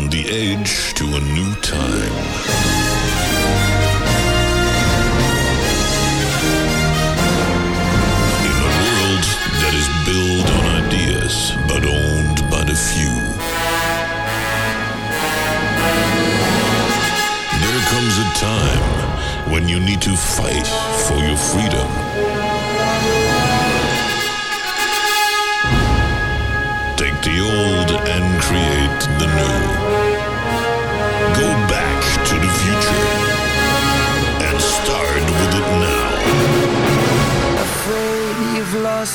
on the edge to a new time. In a world that is built on ideas, but owned by the few. There comes a time when you need to fight for your freedom.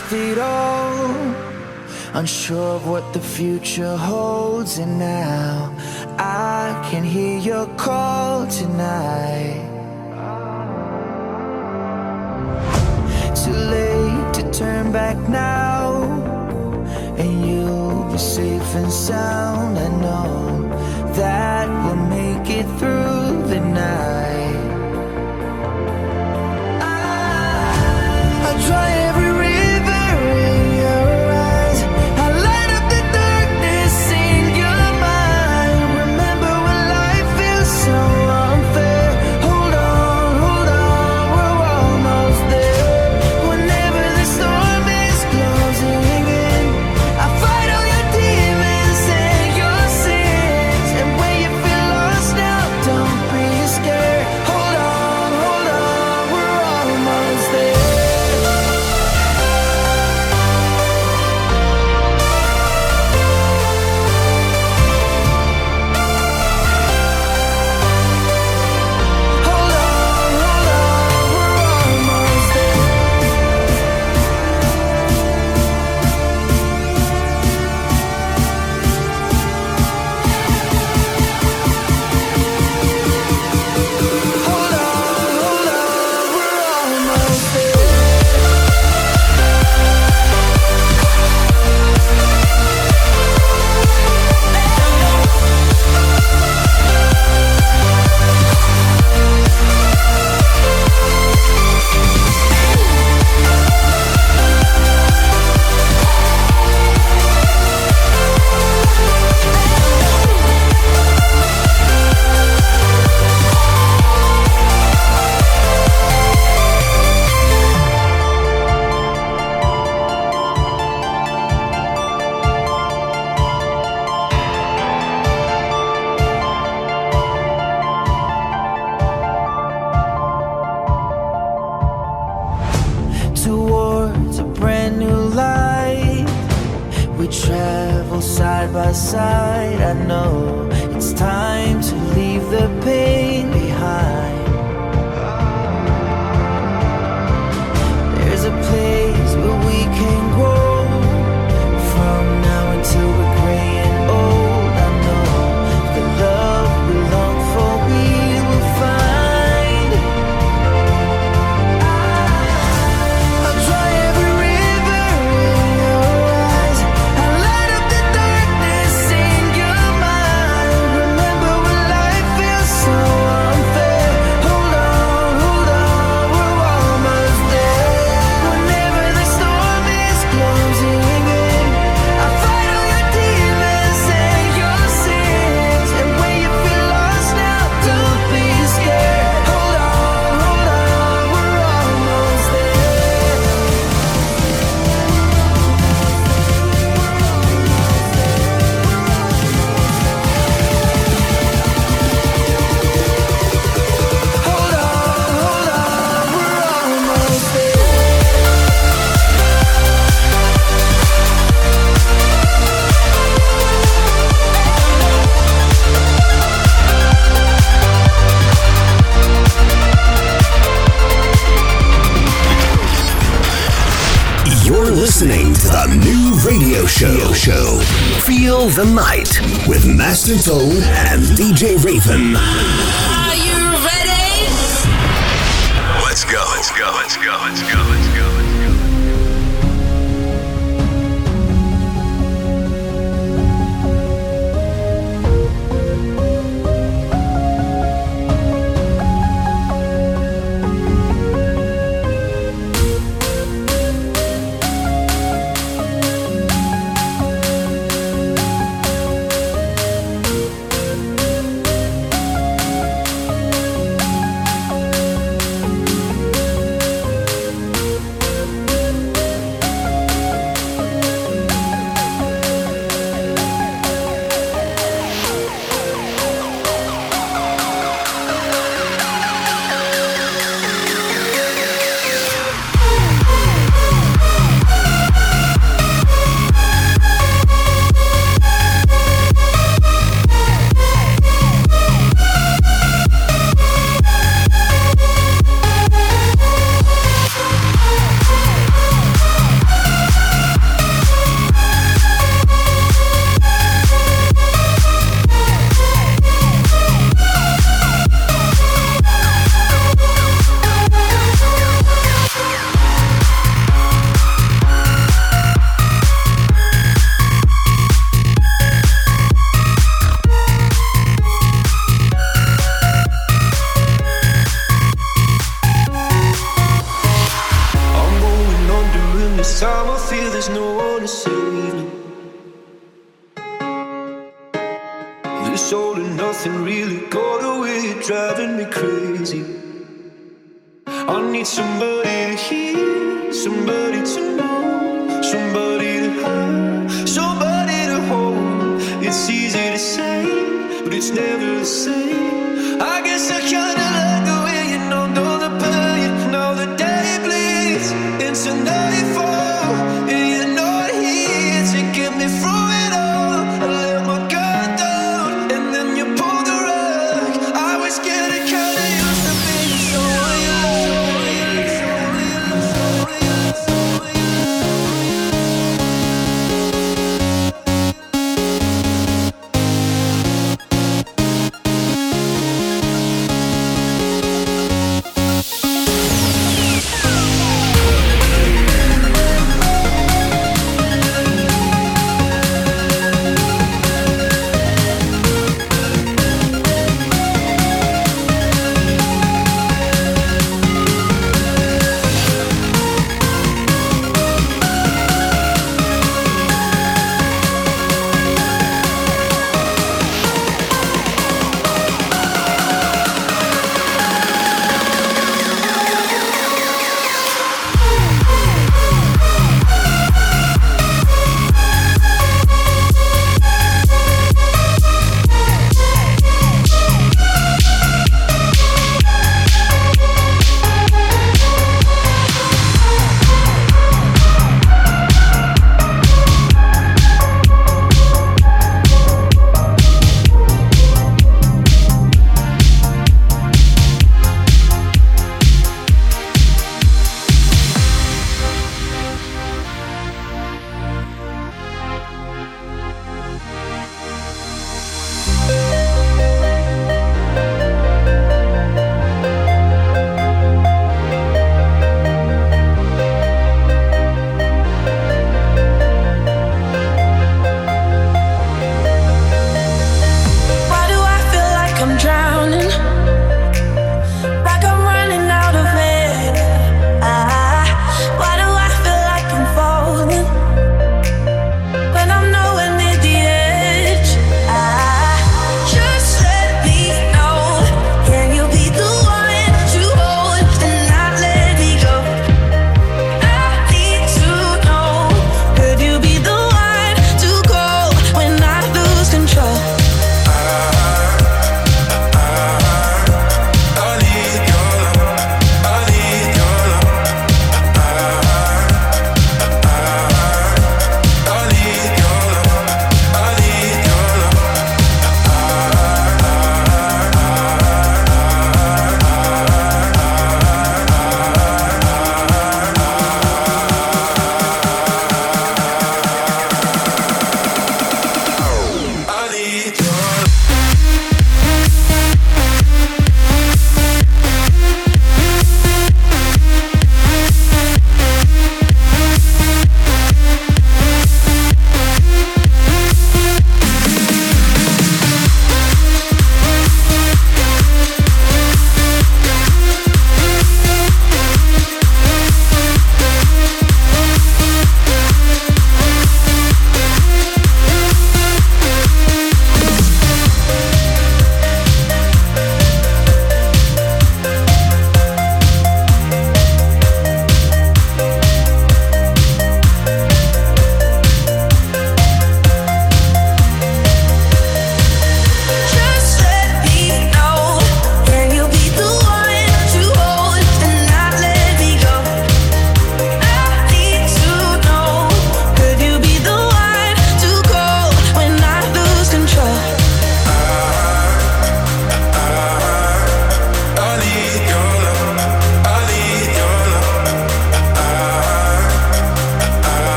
lost it all. Unsure of what the future holds, and now I can hear your call tonight. Too late to turn back now, and you'll be safe and sound. I know that we'll make it through. the night with Master Tone and DJ Raven.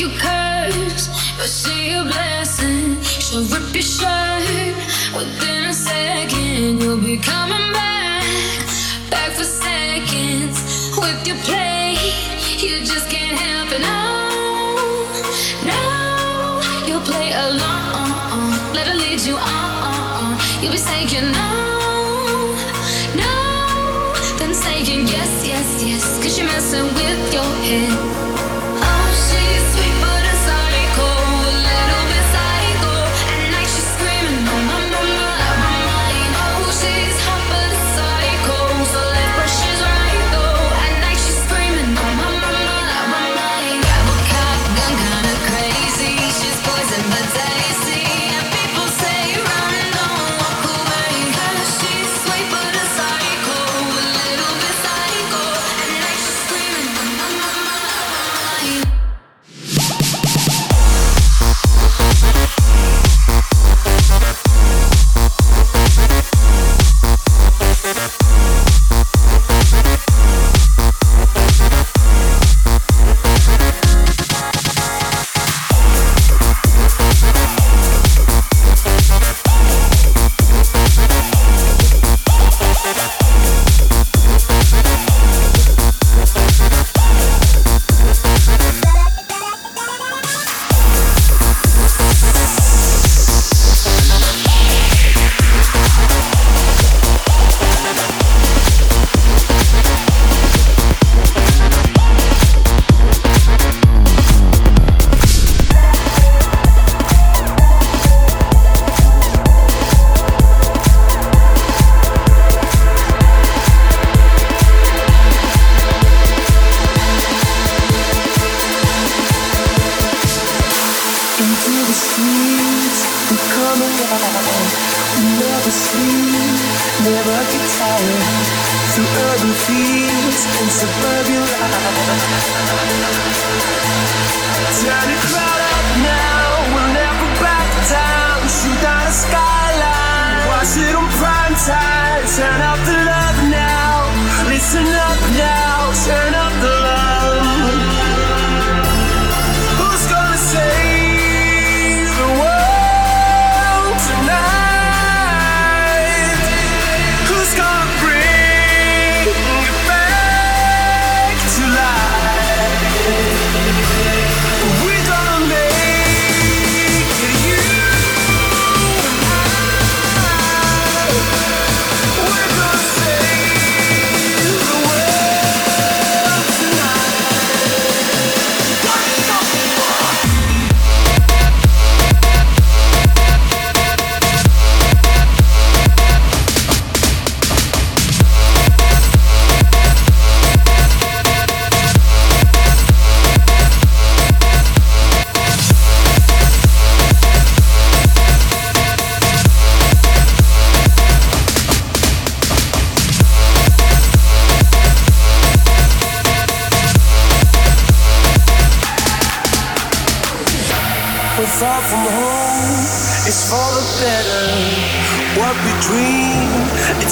you curse, but see a blessing. She'll rip your shirt within a second. You'll be coming back, back for seconds with your play. You just can't help it. No, no, you'll play along. Let her lead you on. You'll be saying no, no, then saying yes, yes, yes, cause you're messing with your head.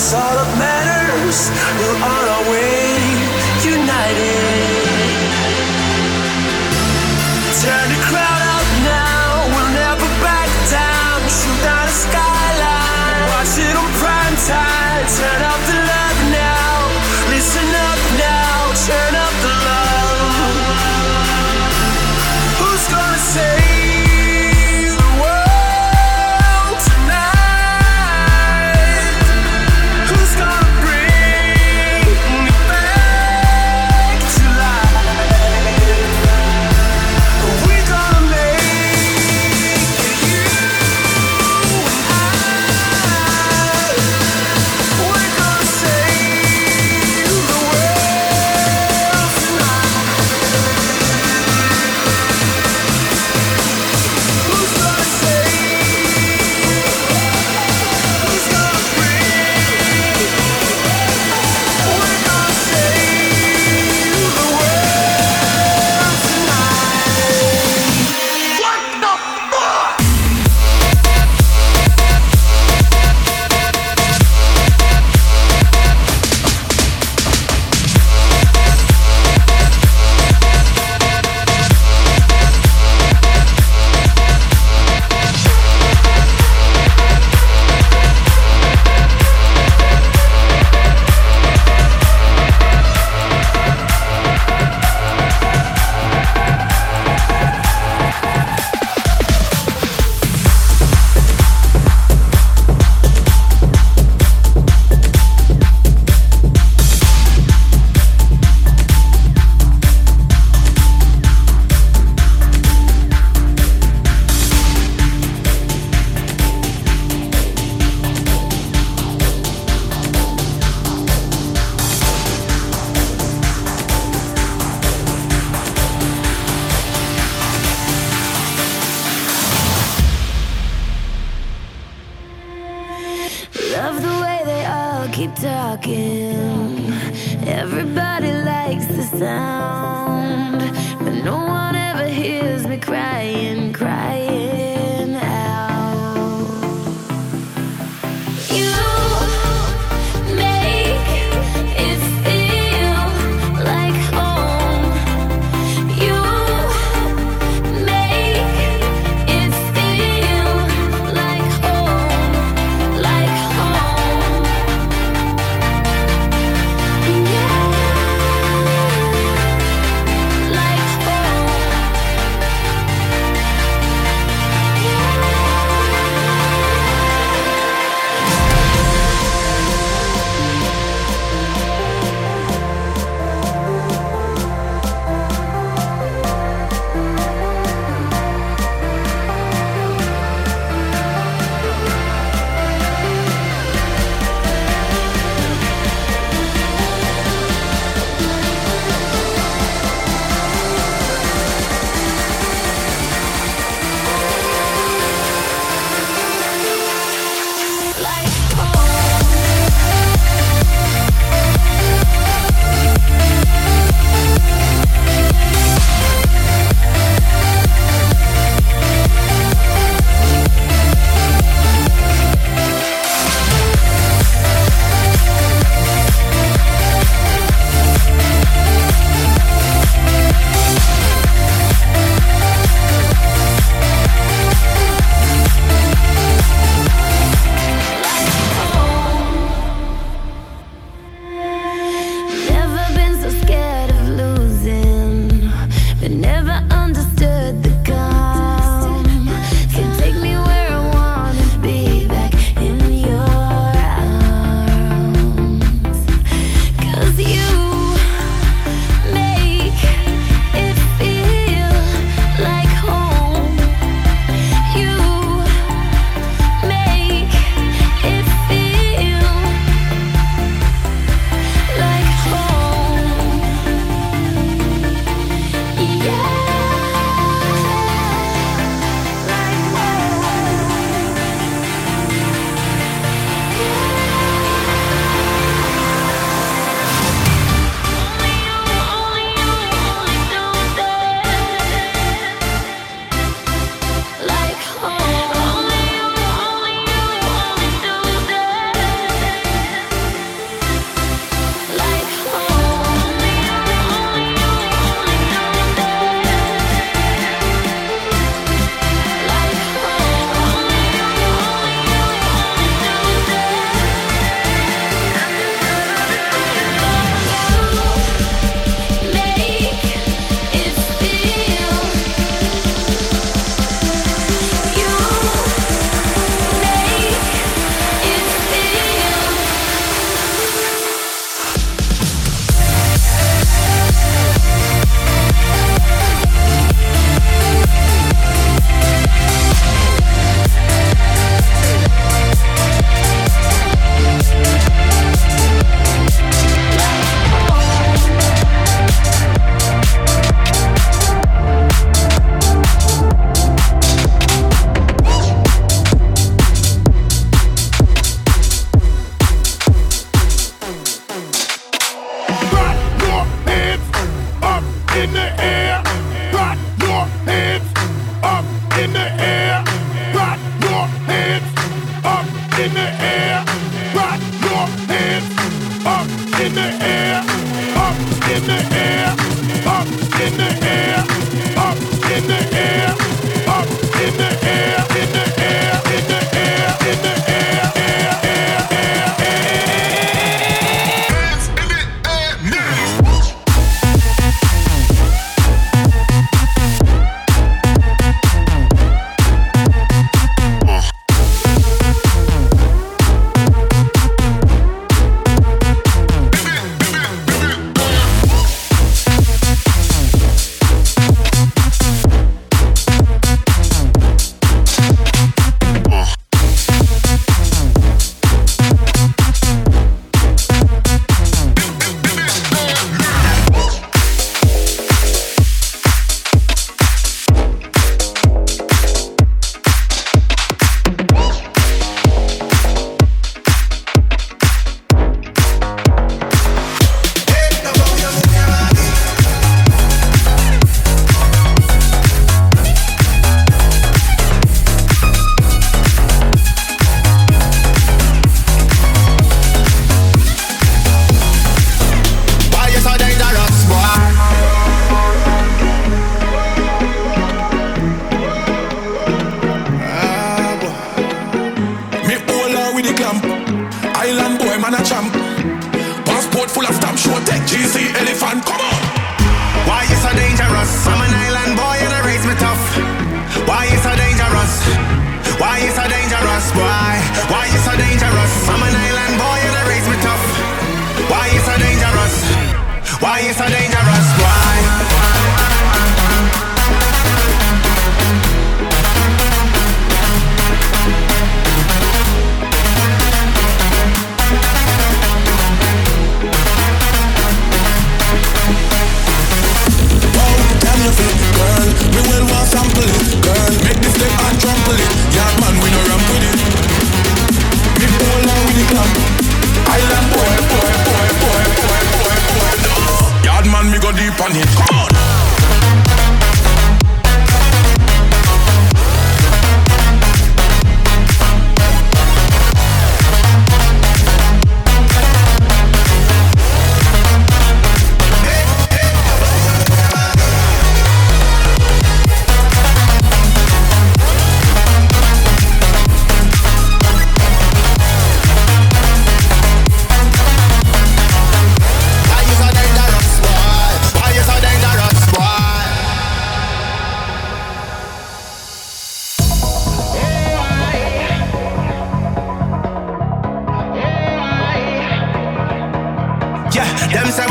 sort of matters. You are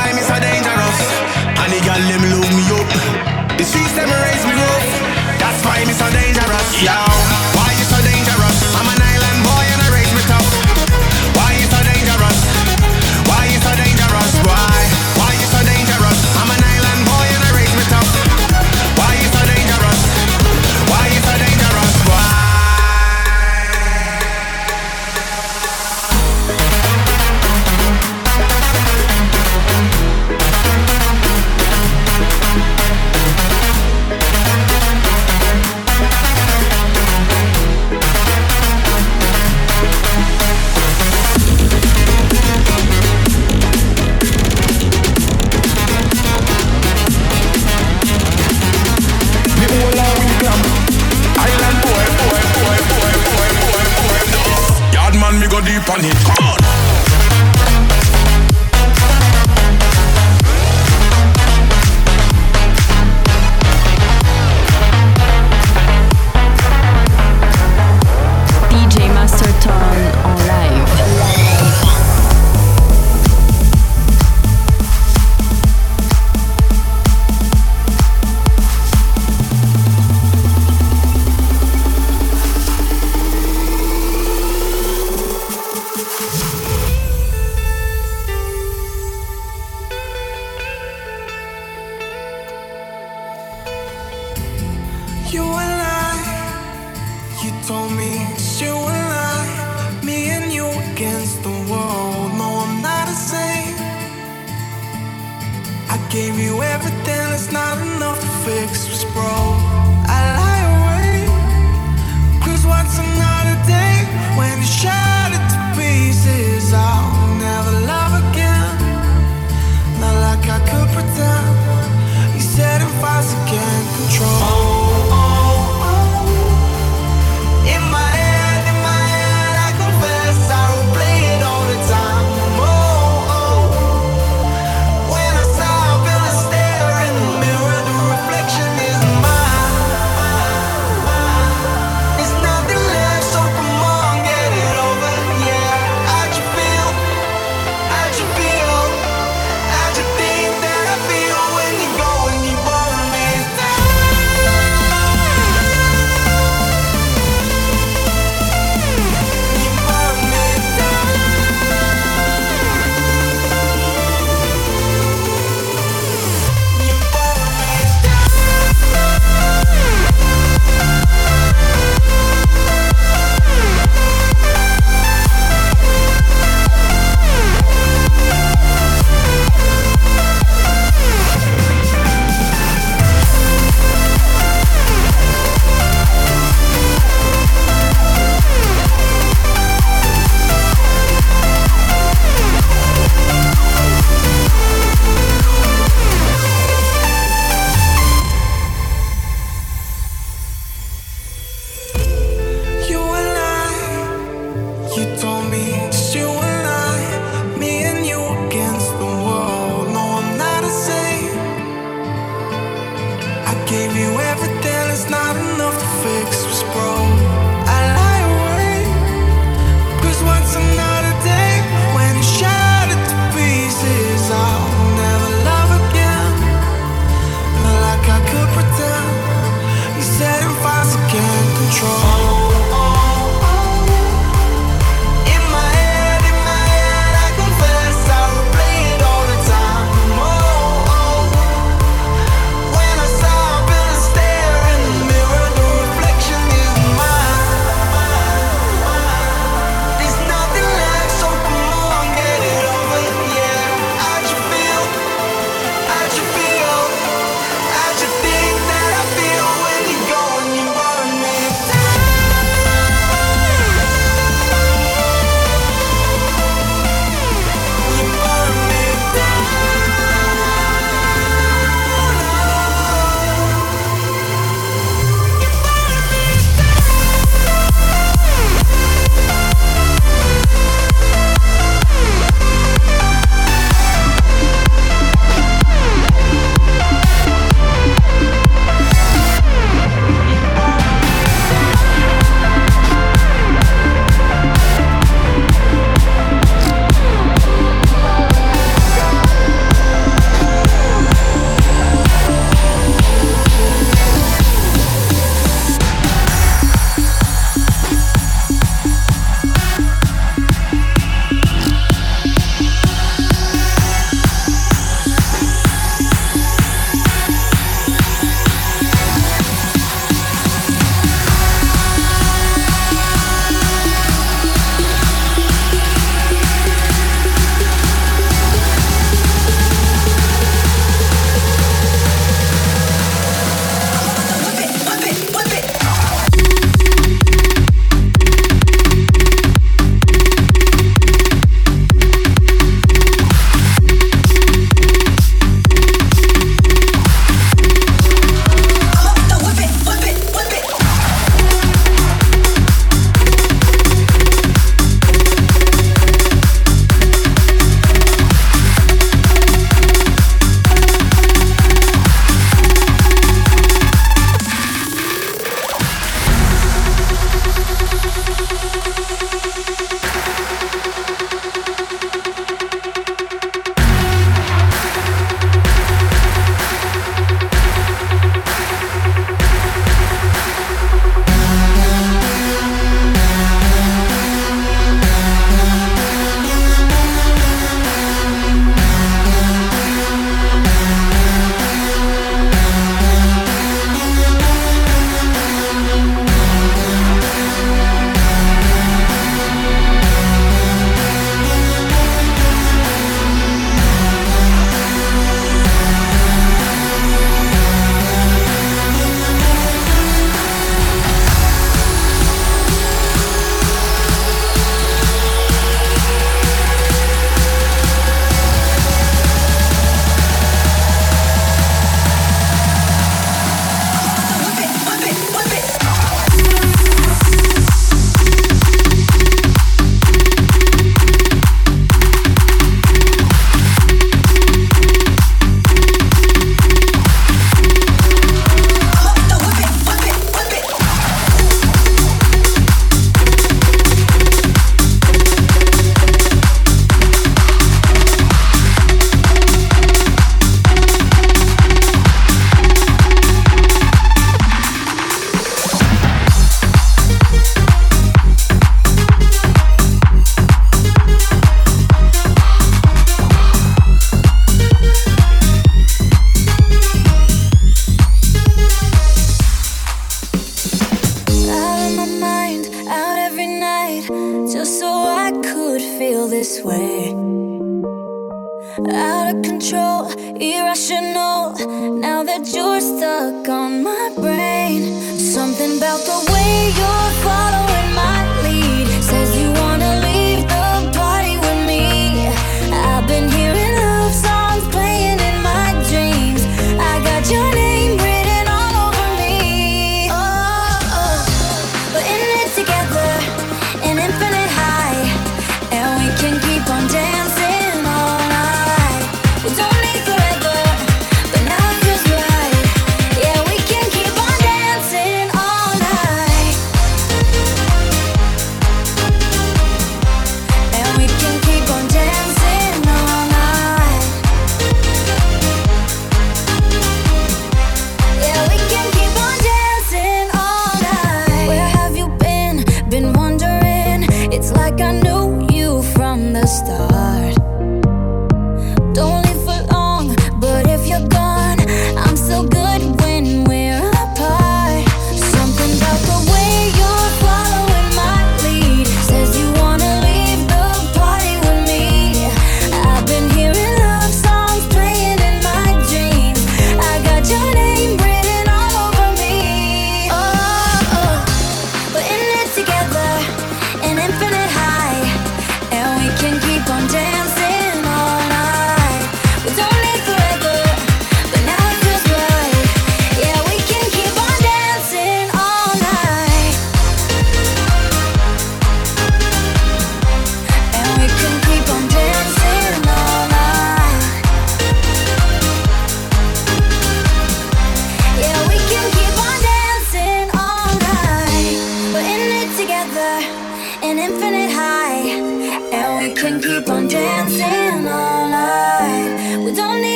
why me so dangerous. And the girl them load me up. The streets them raise me up. That's why me so dangerous. Yeah.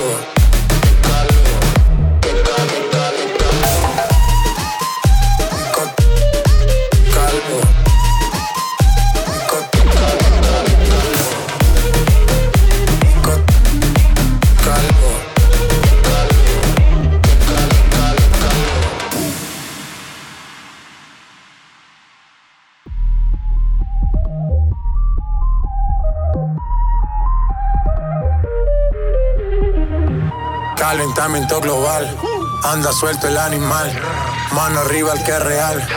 world. calentamiento global. Anda suelto el animal, mano arriba el que es real.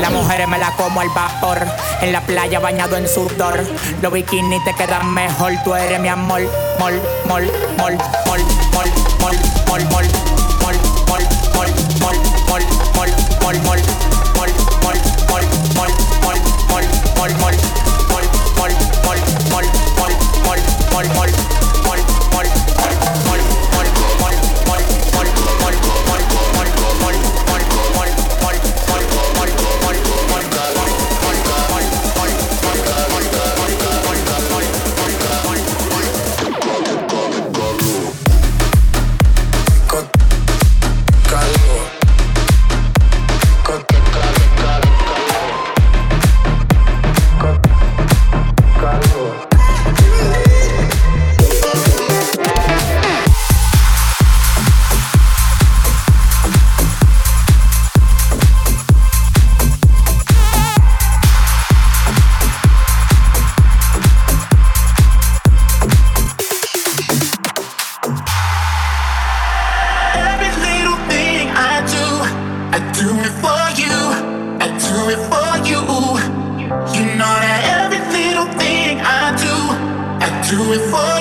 Las mujeres me la como al vapor, en la playa bañado en sudor. Los bikinis te quedan mejor, tú eres mi amor. Mol, mol, mol, mol, mol, mol, mol, mol. it for you. You know that every little thing I do, I do it for you.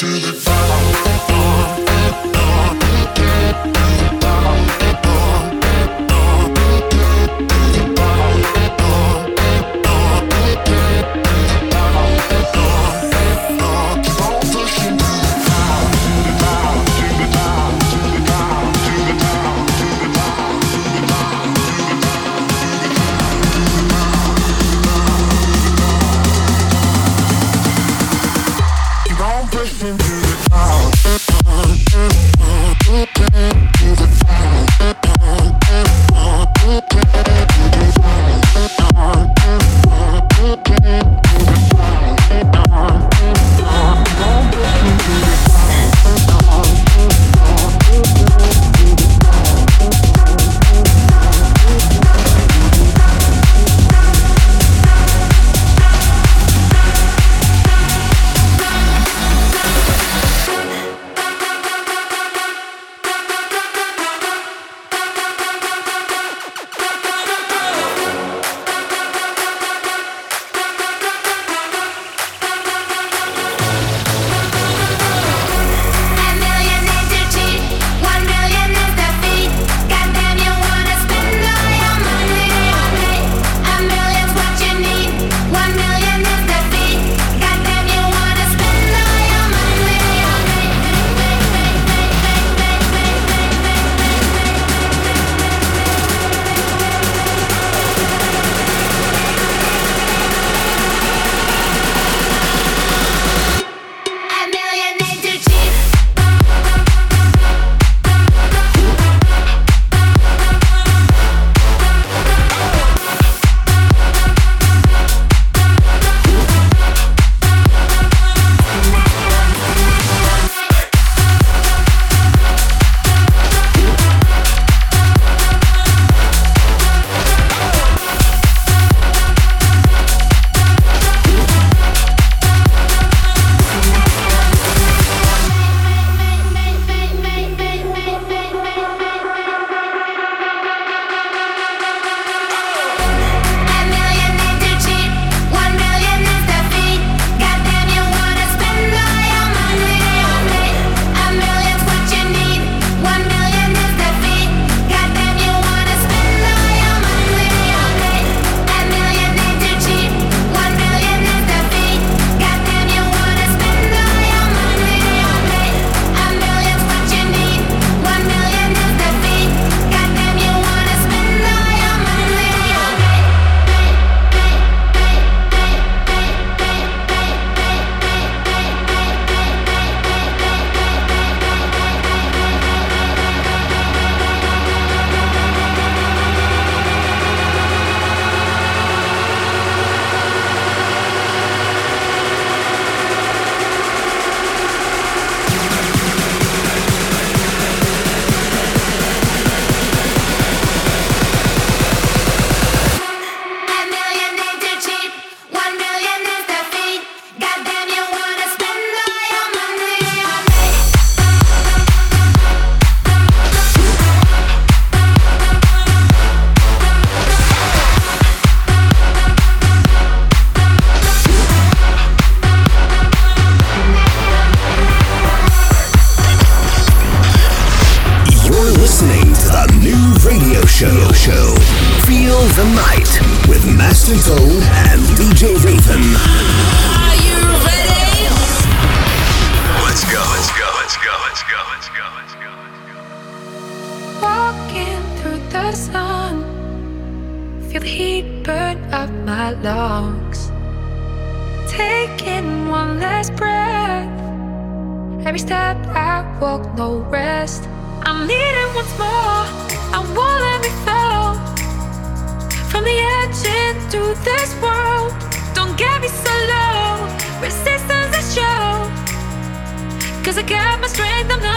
To the Tone and DJ Raven. Are you ready? Let's go, let's go, let's go, let's go, let's go, let's go, let's go. Walking through the sun, feel the heat burn up my lungs. Taking one last breath. Every step I walk, no rest. Into this world. Don't get me so low. Resistance is show. Cause I got my strength, I'm